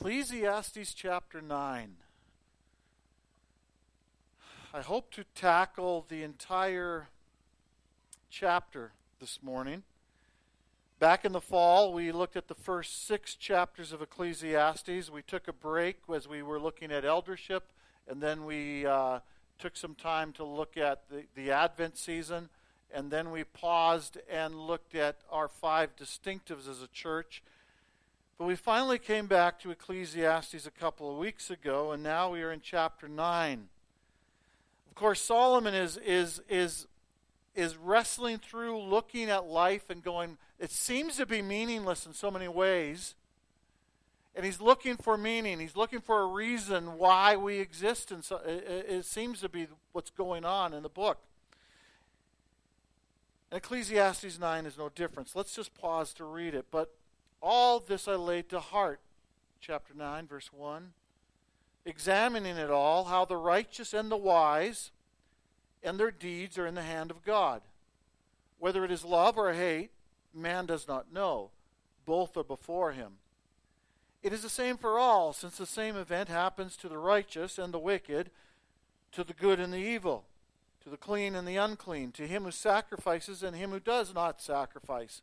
Ecclesiastes chapter 9. I hope to tackle the entire chapter this morning. Back in the fall, we looked at the first six chapters of Ecclesiastes. We took a break as we were looking at eldership, and then we uh, took some time to look at the, the Advent season, and then we paused and looked at our five distinctives as a church but we finally came back to Ecclesiastes a couple of weeks ago, and now we are in chapter 9. Of course, Solomon is, is, is, is wrestling through looking at life and going, it seems to be meaningless in so many ways. And he's looking for meaning. He's looking for a reason why we exist. And so it, it seems to be what's going on in the book. And Ecclesiastes 9 is no different. So let's just pause to read it. But all this I laid to heart. Chapter 9, verse 1. Examining it all, how the righteous and the wise and their deeds are in the hand of God. Whether it is love or hate, man does not know. Both are before him. It is the same for all, since the same event happens to the righteous and the wicked, to the good and the evil, to the clean and the unclean, to him who sacrifices and him who does not sacrifice.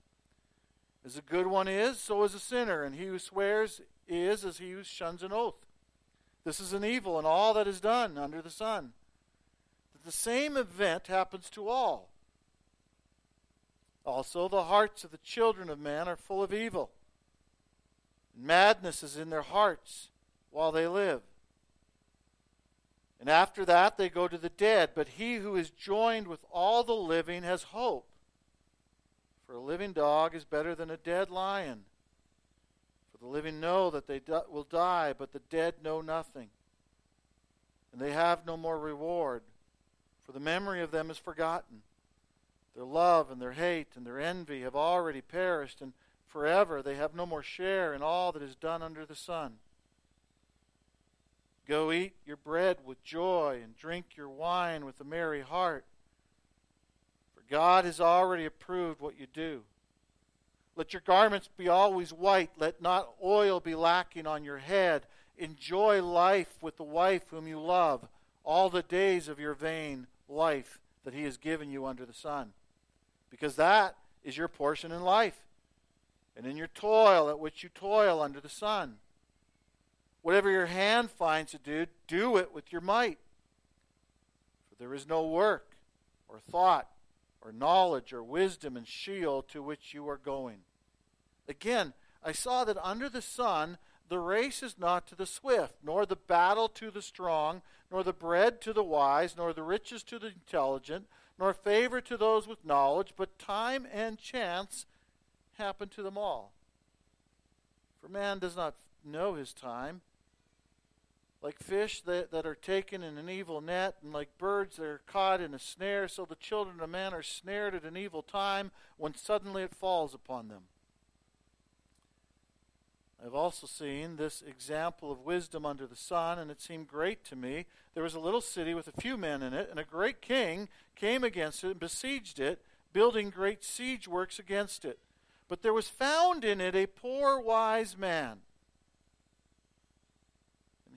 As a good one is, so is a sinner, and he who swears is as he who shuns an oath. This is an evil in all that is done under the sun. That the same event happens to all. Also, the hearts of the children of man are full of evil. Madness is in their hearts while they live. And after that, they go to the dead. But he who is joined with all the living has hope. For a living dog is better than a dead lion. For the living know that they do- will die, but the dead know nothing. And they have no more reward, for the memory of them is forgotten. Their love and their hate and their envy have already perished, and forever they have no more share in all that is done under the sun. Go eat your bread with joy and drink your wine with a merry heart God has already approved what you do. Let your garments be always white. Let not oil be lacking on your head. Enjoy life with the wife whom you love all the days of your vain life that he has given you under the sun. Because that is your portion in life and in your toil at which you toil under the sun. Whatever your hand finds to do, do it with your might. For there is no work or thought or knowledge or wisdom and Sheol to which you are going. Again, I saw that under the sun the race is not to the swift, nor the battle to the strong, nor the bread to the wise, nor the riches to the intelligent, nor favor to those with knowledge, but time and chance happen to them all. For man does not know his time like fish that, that are taken in an evil net, and like birds that are caught in a snare, so the children of man are snared at an evil time when suddenly it falls upon them. I've also seen this example of wisdom under the sun, and it seemed great to me. There was a little city with a few men in it, and a great king came against it and besieged it, building great siege works against it. But there was found in it a poor wise man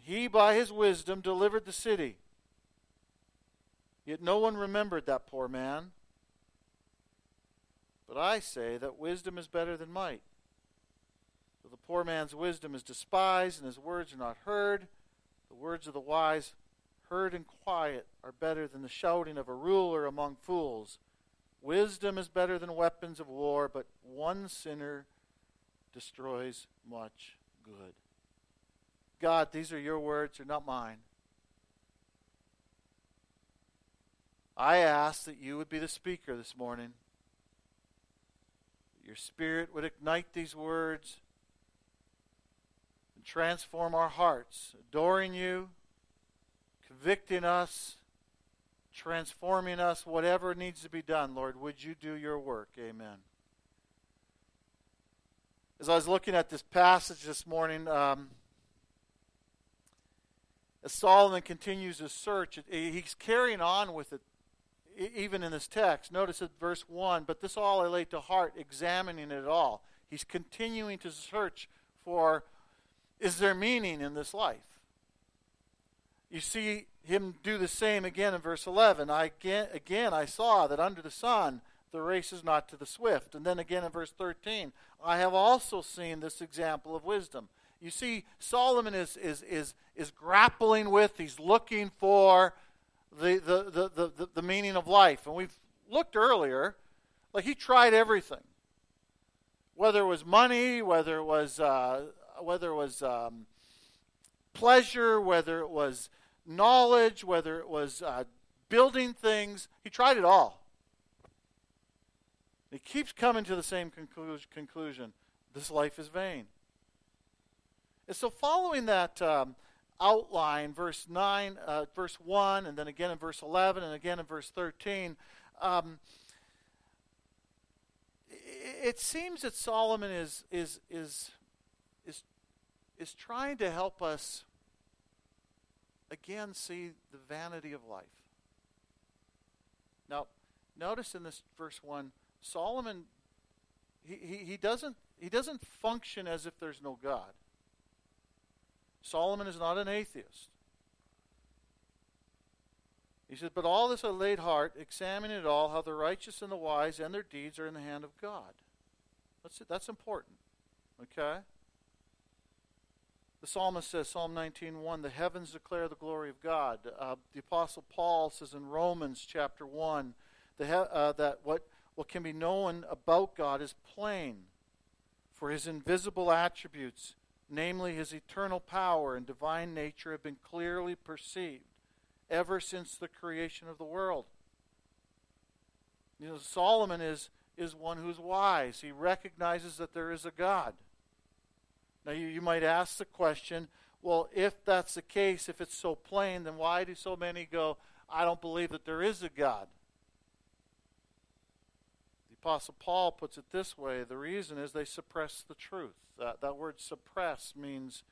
he, by his wisdom, delivered the city. Yet no one remembered that poor man. But I say that wisdom is better than might. For the poor man's wisdom is despised, and his words are not heard. The words of the wise, heard in quiet, are better than the shouting of a ruler among fools. Wisdom is better than weapons of war, but one sinner destroys much good. God, these are your words, they're not mine. I ask that you would be the speaker this morning. Your spirit would ignite these words and transform our hearts, adoring you, convicting us, transforming us, whatever needs to be done, Lord, would you do your work? Amen. As I was looking at this passage this morning, um, as Solomon continues his search, he's carrying on with it even in this text. Notice at verse 1 But this all I laid to heart, examining it all. He's continuing to search for is there meaning in this life? You see him do the same again in verse 11. I again, again I saw that under the sun the race is not to the swift. And then again in verse 13, I have also seen this example of wisdom. You see, Solomon is, is, is, is grappling with, he's looking for the, the, the, the, the meaning of life. And we've looked earlier, like he tried everything. Whether it was money, whether it was, uh, whether it was um, pleasure, whether it was knowledge, whether it was uh, building things, he tried it all. He keeps coming to the same conclusion this life is vain. And so, following that um, outline, verse 9, uh, verse 1, and then again in verse 11, and again in verse 13, um, it seems that Solomon is, is, is, is, is trying to help us again see the vanity of life. Now, notice in this verse 1 Solomon, he, he, he, doesn't, he doesn't function as if there's no God. Solomon is not an atheist. He says, But all this I laid heart, examining it all, how the righteous and the wise and their deeds are in the hand of God. That's, it. That's important. Okay? The psalmist says, Psalm 19:1, the heavens declare the glory of God. Uh, the apostle Paul says in Romans chapter 1 the he- uh, that what what can be known about God is plain, for his invisible attributes, namely his eternal power and divine nature, have been clearly perceived ever since the creation of the world. You know, Solomon is, is one who's wise. He recognizes that there is a God. Now, you, you might ask the question well, if that's the case, if it's so plain, then why do so many go, I don't believe that there is a God? The Apostle Paul puts it this way the reason is they suppress the truth. That, that word suppress means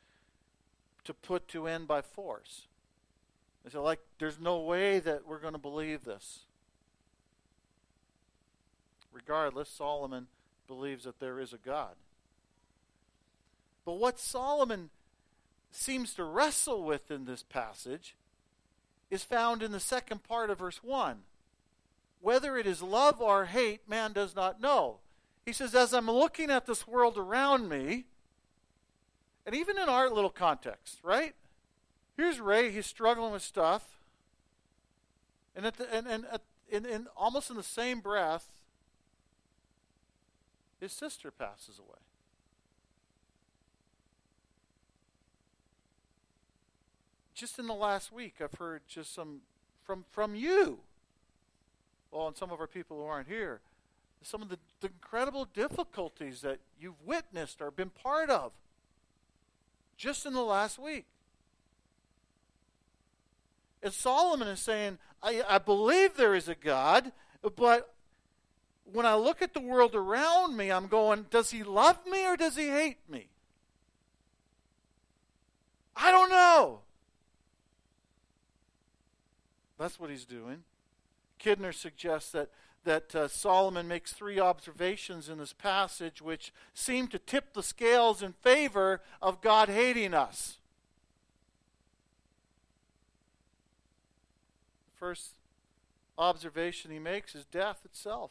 to put to end by force. They say, like, there's no way that we're going to believe this. Regardless, Solomon believes that there is a God. But what Solomon seems to wrestle with in this passage is found in the second part of verse 1. Whether it is love or hate, man does not know. He says, as I'm looking at this world around me, and even in our little context, right? Here's Ray, he's struggling with stuff. And, at the, and, and at, in, in, almost in the same breath, his sister passes away. Just in the last week, I've heard just some from, from you well, and some of our people who aren't here, some of the, the incredible difficulties that you've witnessed or been part of just in the last week. And Solomon is saying, I, I believe there is a God, but when I look at the world around me, I'm going, does he love me or does he hate me? I don't know. That's what he's doing. Kidner suggests that, that uh, Solomon makes three observations in this passage which seem to tip the scales in favor of God hating us. The first observation he makes is death itself.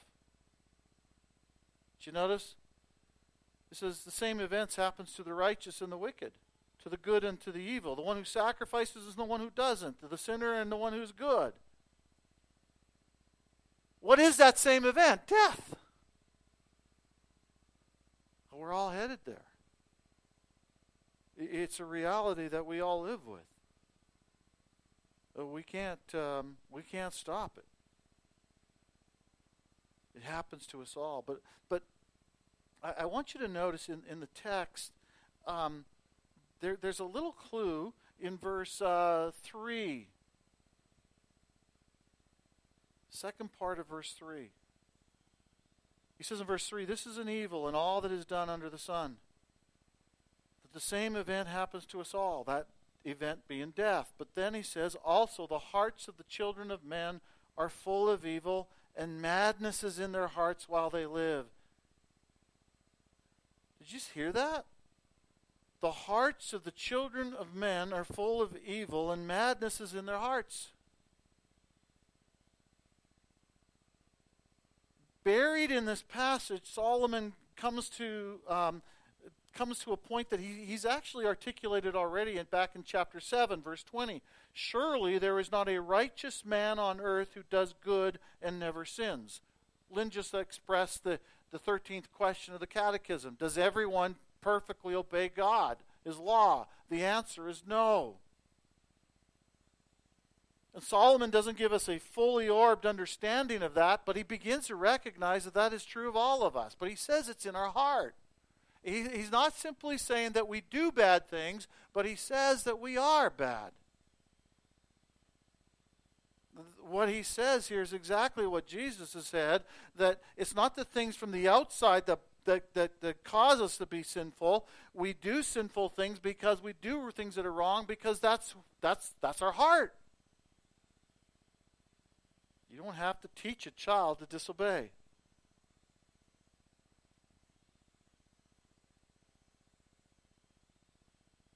Did you notice? It says the same events happens to the righteous and the wicked, to the good and to the evil. The one who sacrifices is the one who doesn't, to the sinner and the one who's good. What is that same event? Death. We're all headed there. It's a reality that we all live with. We can't um, we can't stop it. It happens to us all. But but I, I want you to notice in, in the text um, there, there's a little clue in verse uh, three Second part of verse 3. He says in verse 3 This is an evil and all that is done under the sun. That the same event happens to us all, that event being death. But then he says, Also the hearts of the children of men are full of evil, and madness is in their hearts while they live. Did you just hear that? The hearts of the children of men are full of evil, and madness is in their hearts. Buried in this passage, Solomon comes to um, comes to a point that he, he's actually articulated already in, back in chapter 7, verse 20. Surely there is not a righteous man on earth who does good and never sins. Lynn just expressed the, the 13th question of the Catechism Does everyone perfectly obey God, His law? The answer is no. And Solomon doesn't give us a fully orbed understanding of that, but he begins to recognize that that is true of all of us. But he says it's in our heart. He, he's not simply saying that we do bad things, but he says that we are bad. What he says here is exactly what Jesus has said that it's not the things from the outside that, that, that, that cause us to be sinful. We do sinful things because we do things that are wrong because that's, that's, that's our heart. You don't have to teach a child to disobey.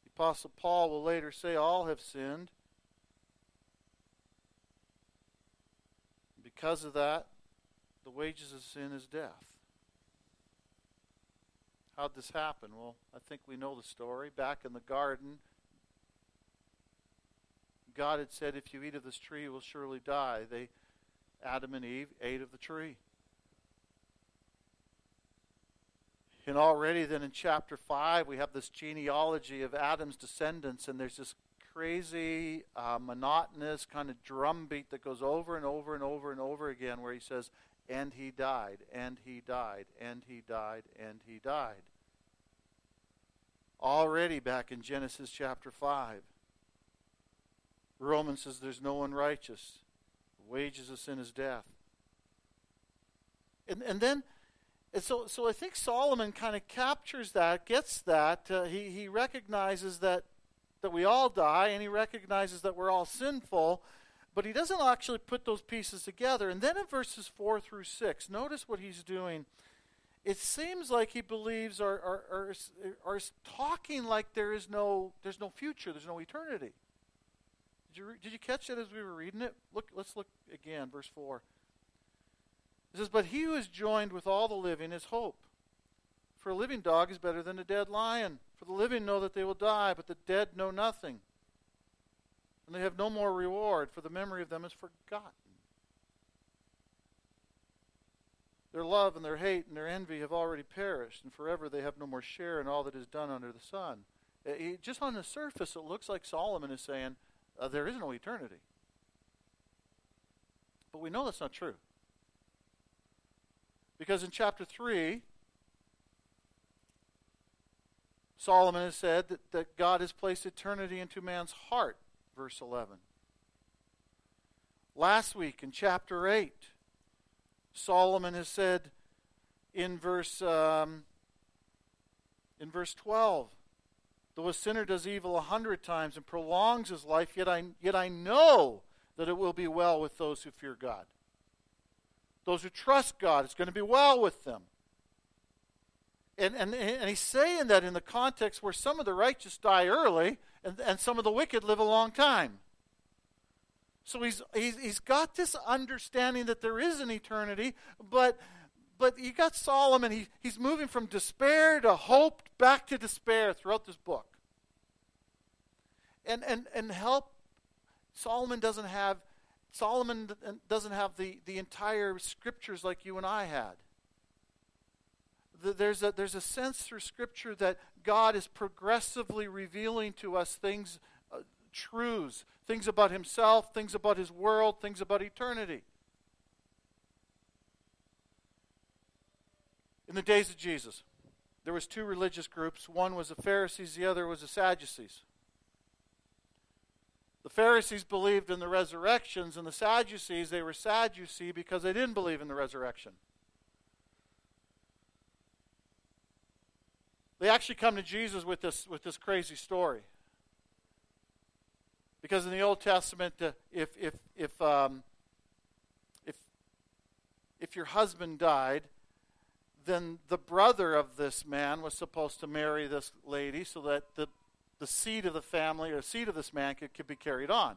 The Apostle Paul will later say, All have sinned. Because of that, the wages of sin is death. How'd this happen? Well, I think we know the story. Back in the garden, God had said, If you eat of this tree, you will surely die. They, Adam and Eve, ate of the tree. And already then in chapter 5, we have this genealogy of Adam's descendants, and there's this crazy, uh, monotonous kind of drumbeat that goes over and over and over and over again where he says, and he died, and he died, and he died, and he died. Already back in Genesis chapter 5. Romans says there's no one righteous. Wages of sin is death. And, and then and so, so I think Solomon kind of captures that, gets that. Uh, he, he recognizes that, that we all die, and he recognizes that we're all sinful, but he doesn't actually put those pieces together. And then in verses 4 through 6, notice what he's doing. It seems like he believes or, or, or is talking like there is no, there's no future, there's no eternity. Did you, did you catch that as we were reading it? Look, let's look again, verse 4. It says, But he who is joined with all the living is hope. For a living dog is better than a dead lion. For the living know that they will die, but the dead know nothing. And they have no more reward, for the memory of them is forgotten. Their love and their hate and their envy have already perished, and forever they have no more share in all that is done under the sun. Uh, just on the surface, it looks like Solomon is saying uh, there is no eternity. But we know that's not true. Because in chapter 3, Solomon has said that, that God has placed eternity into man's heart, verse 11. Last week in chapter 8, Solomon has said in verse, um, in verse 12, Though a sinner does evil a hundred times and prolongs his life, yet I, yet I know that it will be well with those who fear God those who trust God, it's going to be well with them. And, and, and he's saying that in the context where some of the righteous die early and, and some of the wicked live a long time. So he's, he's, he's got this understanding that there is an eternity, but, but you got Solomon, he, he's moving from despair to hope back to despair throughout this book. And, and, and help, Solomon doesn't have Solomon doesn't have the, the entire scriptures like you and I had. There's a, there's a sense through Scripture that God is progressively revealing to us things, uh, truths, things about Himself, things about His world, things about eternity. In the days of Jesus, there was two religious groups. One was the Pharisees, the other was the Sadducees. The Pharisees believed in the resurrections, and the Sadducees, they were Sadducee because they didn't believe in the resurrection. They actually come to Jesus with this, with this crazy story. Because in the Old Testament, if, if, if, um, if, if your husband died, then the brother of this man was supposed to marry this lady so that the, the seed of the family or seed of this man could, could be carried on.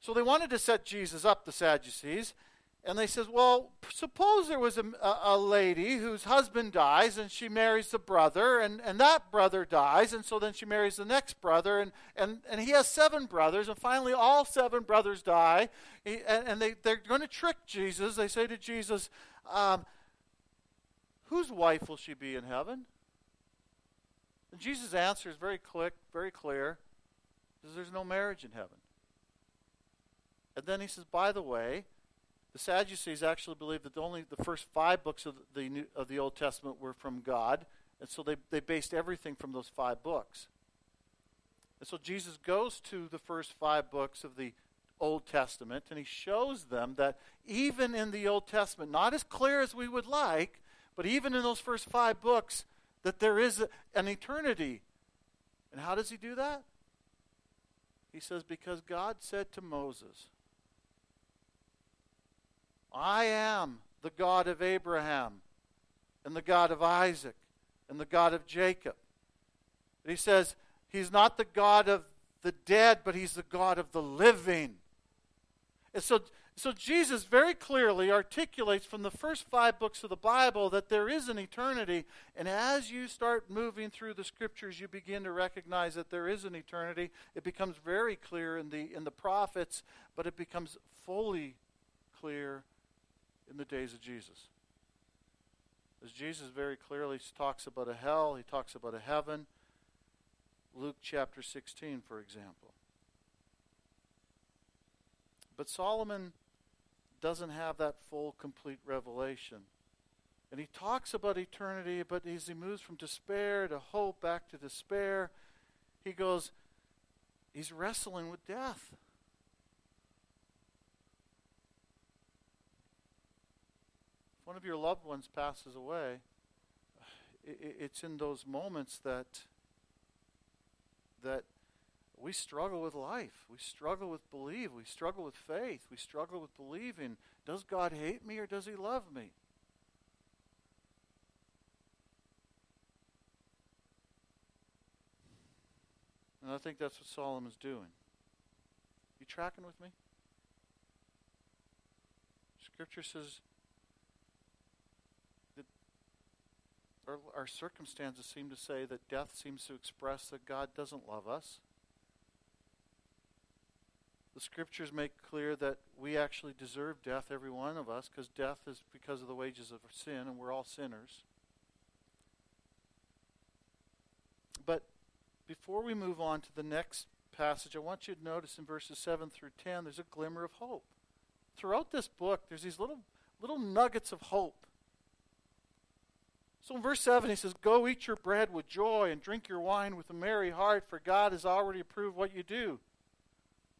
So they wanted to set Jesus up, the Sadducees, and they says, well, suppose there was a, a, lady whose husband dies and she marries the brother, and, and that brother dies, and so then she marries the next brother, and, and, and he has seven brothers, and finally all seven brothers die, and, and they, they're going to trick Jesus. They say to Jesus, um, whose wife will she be in heaven? And Jesus' answer is very quick, very clear. There's no marriage in heaven. And then he says, by the way, the Sadducees actually believed that only the first five books of the, New, of the Old Testament were from God, and so they, they based everything from those five books. And so Jesus goes to the first five books of the Old Testament, and he shows them that even in the Old Testament, not as clear as we would like, but even in those first five books, that there is an eternity. And how does he do that? He says, Because God said to Moses, I am the God of Abraham and the God of Isaac and the God of Jacob. And he says, He's not the God of the dead, but He's the God of the living. And so, so Jesus very clearly articulates from the first five books of the Bible that there is an eternity. And as you start moving through the scriptures, you begin to recognize that there is an eternity. It becomes very clear in the, in the prophets, but it becomes fully clear in the days of Jesus. As Jesus very clearly talks about a hell, he talks about a heaven. Luke chapter 16, for example. But Solomon doesn't have that full, complete revelation. And he talks about eternity, but as he moves from despair to hope, back to despair, he goes, he's wrestling with death. If one of your loved ones passes away, it's in those moments that that we struggle with life. We struggle with belief. We struggle with faith. We struggle with believing. Does God hate me or does he love me? And I think that's what Solomon's doing. You tracking with me? Scripture says our, our circumstances seem to say that death seems to express that God doesn't love us. The scriptures make clear that we actually deserve death, every one of us, because death is because of the wages of sin, and we're all sinners. But before we move on to the next passage, I want you to notice in verses 7 through 10, there's a glimmer of hope. Throughout this book, there's these little, little nuggets of hope. So in verse 7, he says, Go eat your bread with joy and drink your wine with a merry heart, for God has already approved what you do.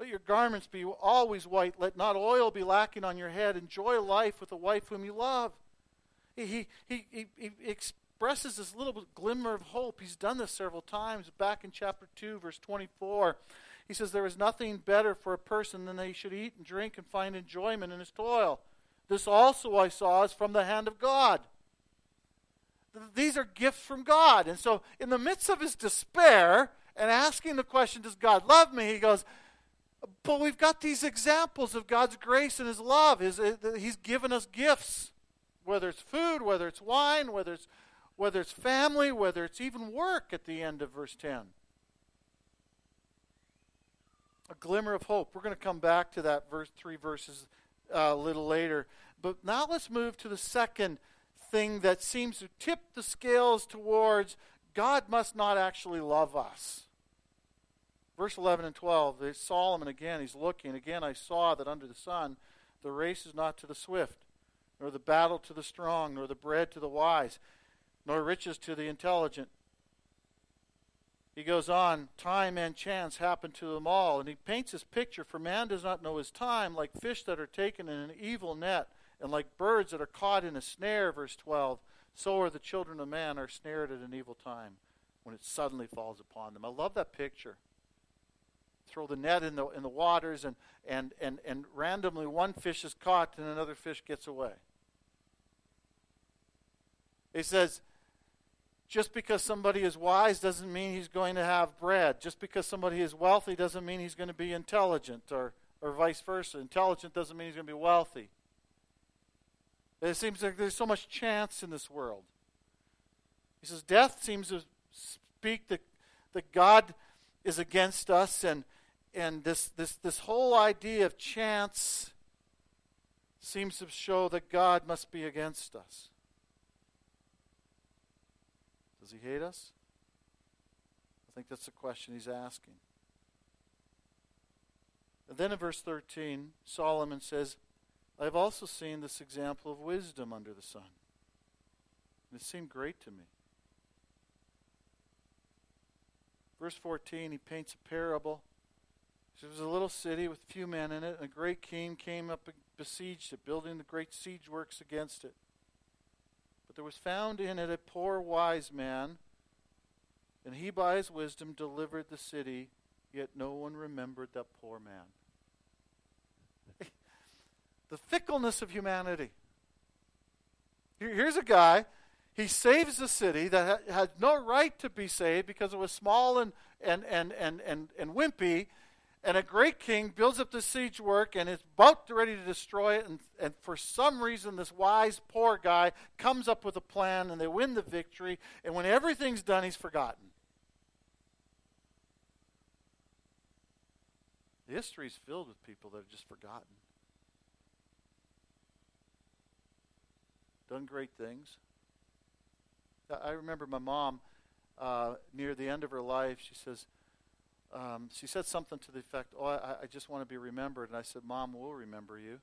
Let your garments be always white. Let not oil be lacking on your head. Enjoy life with a wife whom you love. He, he, he, he expresses this little glimmer of hope. He's done this several times. Back in chapter 2, verse 24, he says, There is nothing better for a person than they should eat and drink and find enjoyment in his toil. This also I saw is from the hand of God these are gifts from God. And so, in the midst of his despair and asking the question, Does God love me? He goes, But we've got these examples of God's grace and his love. His, uh, he's given us gifts, whether it's food, whether it's wine, whether it's, whether it's family, whether it's even work at the end of verse 10. A glimmer of hope. We're going to come back to that verse, three verses uh, a little later. But now let's move to the second thing that seems to tip the scales towards God must not actually love us. Verse 11 and 12, Solomon again, he's looking. Again, I saw that under the sun, the race is not to the swift, nor the battle to the strong, nor the bread to the wise, nor riches to the intelligent. He goes on, time and chance happen to them all. And he paints this picture for man does not know his time, like fish that are taken in an evil net. And like birds that are caught in a snare, verse 12, so are the children of man are snared at an evil time when it suddenly falls upon them. I love that picture. Throw the net in the, in the waters, and, and, and, and randomly one fish is caught and another fish gets away. He says, just because somebody is wise doesn't mean he's going to have bread. Just because somebody is wealthy doesn't mean he's going to be intelligent, or, or vice versa. Intelligent doesn't mean he's going to be wealthy. It seems like there's so much chance in this world. He says, Death seems to speak that, that God is against us, and, and this, this, this whole idea of chance seems to show that God must be against us. Does he hate us? I think that's the question he's asking. And then in verse 13, Solomon says, I have also seen this example of wisdom under the sun. And it seemed great to me. Verse 14, he paints a parable. There was a little city with few men in it, and a great king came up and besieged it, building the great siege works against it. But there was found in it a poor wise man, and he by his wisdom delivered the city, yet no one remembered that poor man. the fickleness of humanity. Here's a guy, he saves the city that had no right to be saved because it was small and, and, and, and, and, and wimpy and a great king builds up the siege work and is about ready to destroy it. And, and for some reason, this wise, poor guy comes up with a plan and they win the victory. And when everything's done, he's forgotten. The history is filled with people that have just forgotten. Done great things. I remember my mom, uh, near the end of her life, she says, um, she said something to the effect, Oh, I, I just want to be remembered. And I said, Mom, we'll remember you.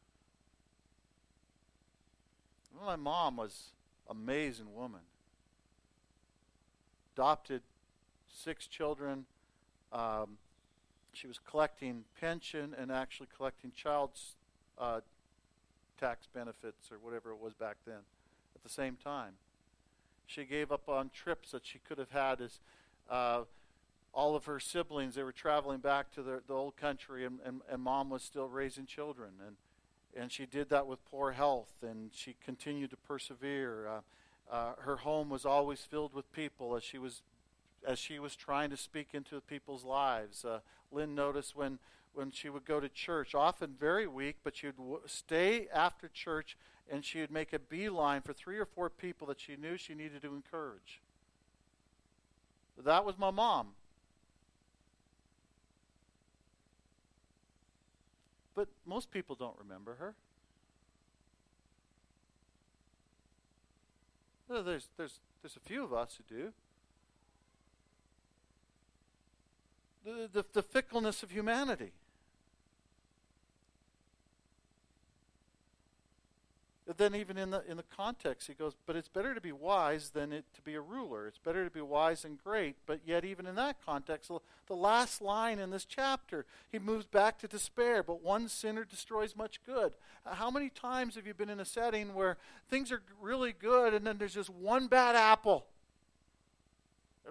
Well, my mom was amazing woman. Adopted six children. Um, she was collecting pension and actually collecting child uh, tax benefits or whatever it was back then at the same time. She gave up on trips that she could have had as uh, all of her siblings, they were traveling back to the, the old country, and, and, and mom was still raising children. And, and she did that with poor health, and she continued to persevere. Uh, uh, her home was always filled with people as she was as she was trying to speak into people's lives. Uh, Lynn noticed when when she would go to church, often very weak, but she would w- stay after church and she would make a beeline for three or four people that she knew she needed to encourage. That was my mom. But most people don't remember her. There's, there's, there's a few of us who do. The, the, the fickleness of humanity. Then even in the in the context, he goes, but it's better to be wise than it to be a ruler. It's better to be wise and great. But yet, even in that context, the last line in this chapter, he moves back to despair. But one sinner destroys much good. Uh, how many times have you been in a setting where things are really good, and then there's just one bad apple,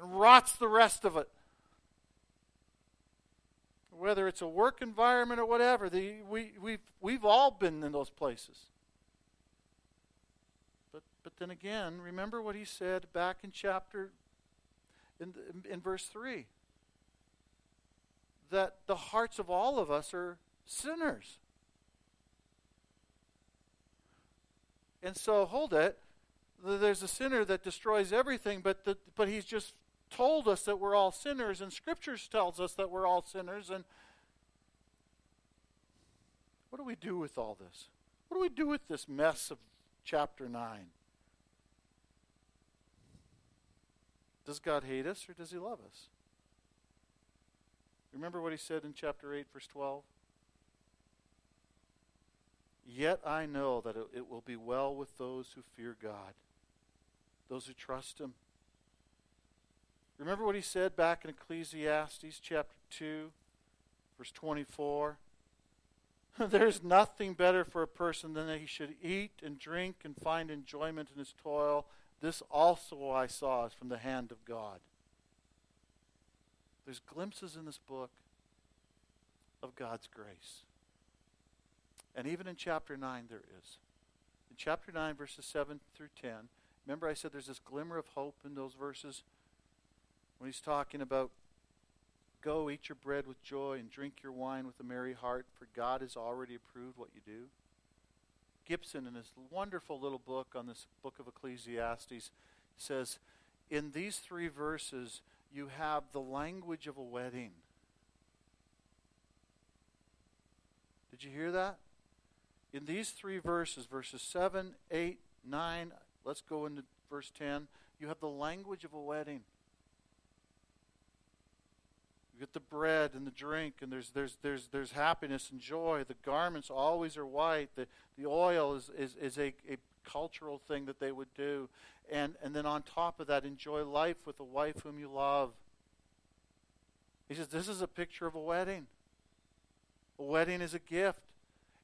and rots the rest of it? Whether it's a work environment or whatever, the, we, we've, we've all been in those places. But then again, remember what he said back in chapter, in, in verse 3 that the hearts of all of us are sinners. And so, hold it. There's a sinner that destroys everything, but, the, but he's just told us that we're all sinners, and Scriptures tells us that we're all sinners. And what do we do with all this? What do we do with this mess of chapter 9? Does God hate us or does he love us? Remember what he said in chapter 8, verse 12? Yet I know that it will be well with those who fear God, those who trust him. Remember what he said back in Ecclesiastes chapter 2, verse 24? There's nothing better for a person than that he should eat and drink and find enjoyment in his toil this also I saw is from the hand of God. There's glimpses in this book of God's grace. And even in chapter 9, there is. In chapter 9, verses 7 through 10, Remember, I said there's this glimmer of hope in those verses when he's talking about go eat your bread with joy and drink your wine with a merry heart, for God has already approved what you do. Gibson, in his wonderful little book on this book of Ecclesiastes, says, In these three verses, you have the language of a wedding. Did you hear that? In these three verses, verses 7, 8, 9, let's go into verse 10, you have the language of a wedding. You get the bread and the drink, and there's, there's, there's, there's happiness and joy. The garments always are white. The, the oil is, is, is a, a cultural thing that they would do. And, and then on top of that, enjoy life with a wife whom you love. He says, This is a picture of a wedding. A wedding is a gift.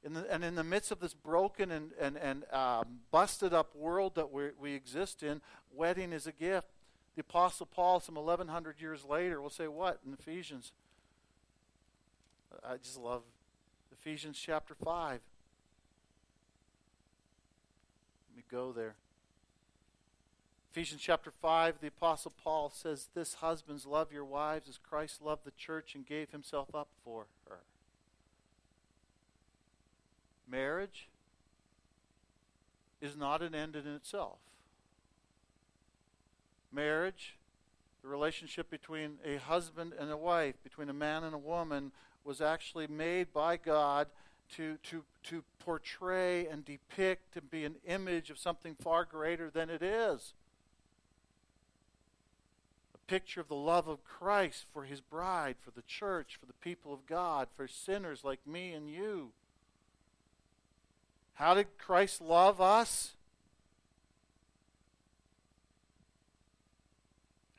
In the, and in the midst of this broken and, and, and um, busted up world that we we exist in, wedding is a gift. The Apostle Paul, some 1,100 years later, will say what in Ephesians? I just love Ephesians chapter 5. Let me go there. Ephesians chapter 5, the Apostle Paul says, This husbands, love your wives as Christ loved the church and gave himself up for her. Marriage is not an end in itself. Marriage, the relationship between a husband and a wife, between a man and a woman, was actually made by God to, to, to portray and depict and be an image of something far greater than it is. A picture of the love of Christ for his bride, for the church, for the people of God, for sinners like me and you. How did Christ love us?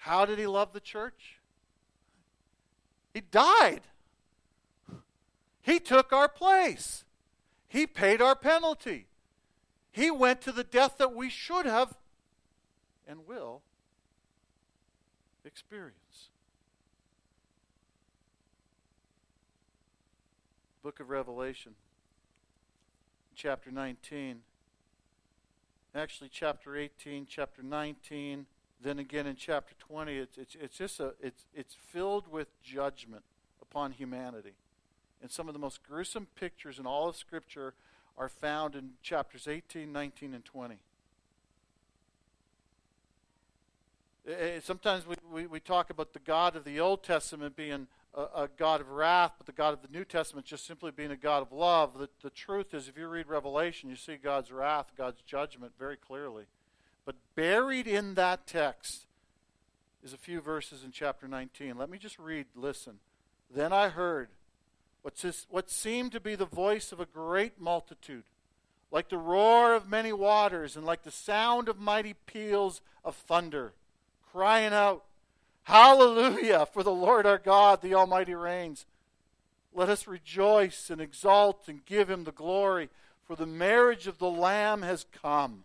How did he love the church? He died. He took our place. He paid our penalty. He went to the death that we should have and will experience. Book of Revelation chapter 19. Actually, chapter 18, chapter 19, then again in chapter 20, it's, it's, it's just a, it's, it's filled with judgment upon humanity. And some of the most gruesome pictures in all of Scripture are found in chapters 18, 19, and 20. Eh, eh, sometimes we, we, we talk about the God of the Old Testament being a, a, God of wrath, but the God of the New Testament just simply being a God of love. The, the truth is, if you read Revelation, you see God's wrath, God's judgment very clearly. But buried in that text is a few verses in chapter 19. Let me just read, listen. Then I heard what, seemed to be the voice of a great multitude, like the roar of many waters, and like the sound of mighty peals of thunder, crying out, Hallelujah, for the Lord our God, the Almighty reigns. Let us rejoice and exult and give him the glory, for the marriage of the Lamb has come,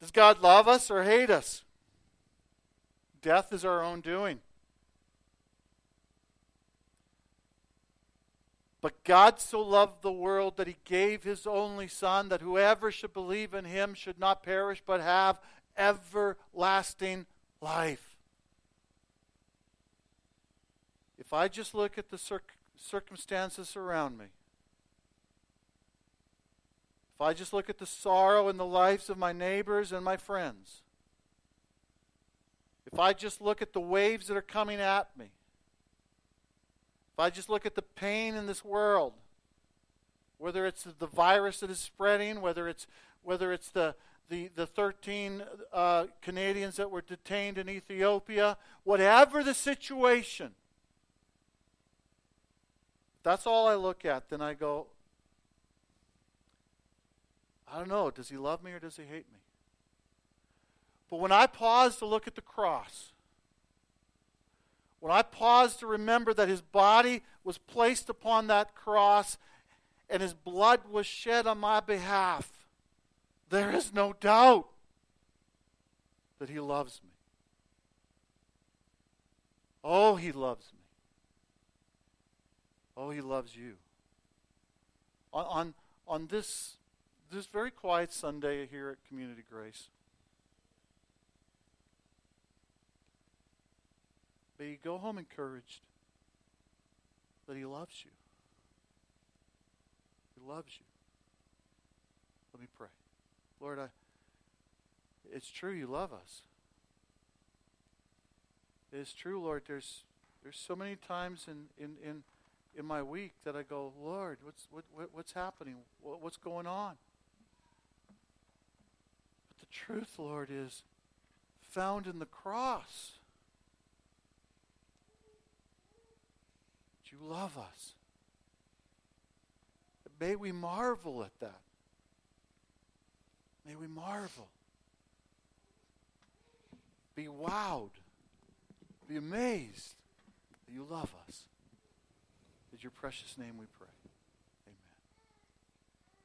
Does God love us or hate us? Death is our own doing. But God so loved the world that he gave his only Son, that whoever should believe in him should not perish but have everlasting life. If I just look at the circ- circumstances around me, if I just look at the sorrow in the lives of my neighbors and my friends, if I just look at the waves that are coming at me, if I just look at the pain in this world, whether it's the virus that is spreading, whether it's whether it's the the, the 13 uh, Canadians that were detained in Ethiopia, whatever the situation, that's all I look at. Then I go, I don't know, does he love me or does he hate me? But when I pause to look at the cross, when I pause to remember that his body was placed upon that cross and his blood was shed on my behalf, there is no doubt that he loves me. Oh, he loves me. Oh, he loves you. On, on, on this, this very quiet Sunday here at Community Grace, may you go home encouraged that he loves you. He loves you. Let me pray. Lord, I, it's true you love us. It is true, Lord. There's there's so many times in, in, in, in my week that I go, Lord, what's what, what what's happening? What, what's going on? Truth, Lord, is found in the cross. You love us. May we marvel at that. May we marvel. Be wowed. Be amazed that you love us. In your precious name we pray.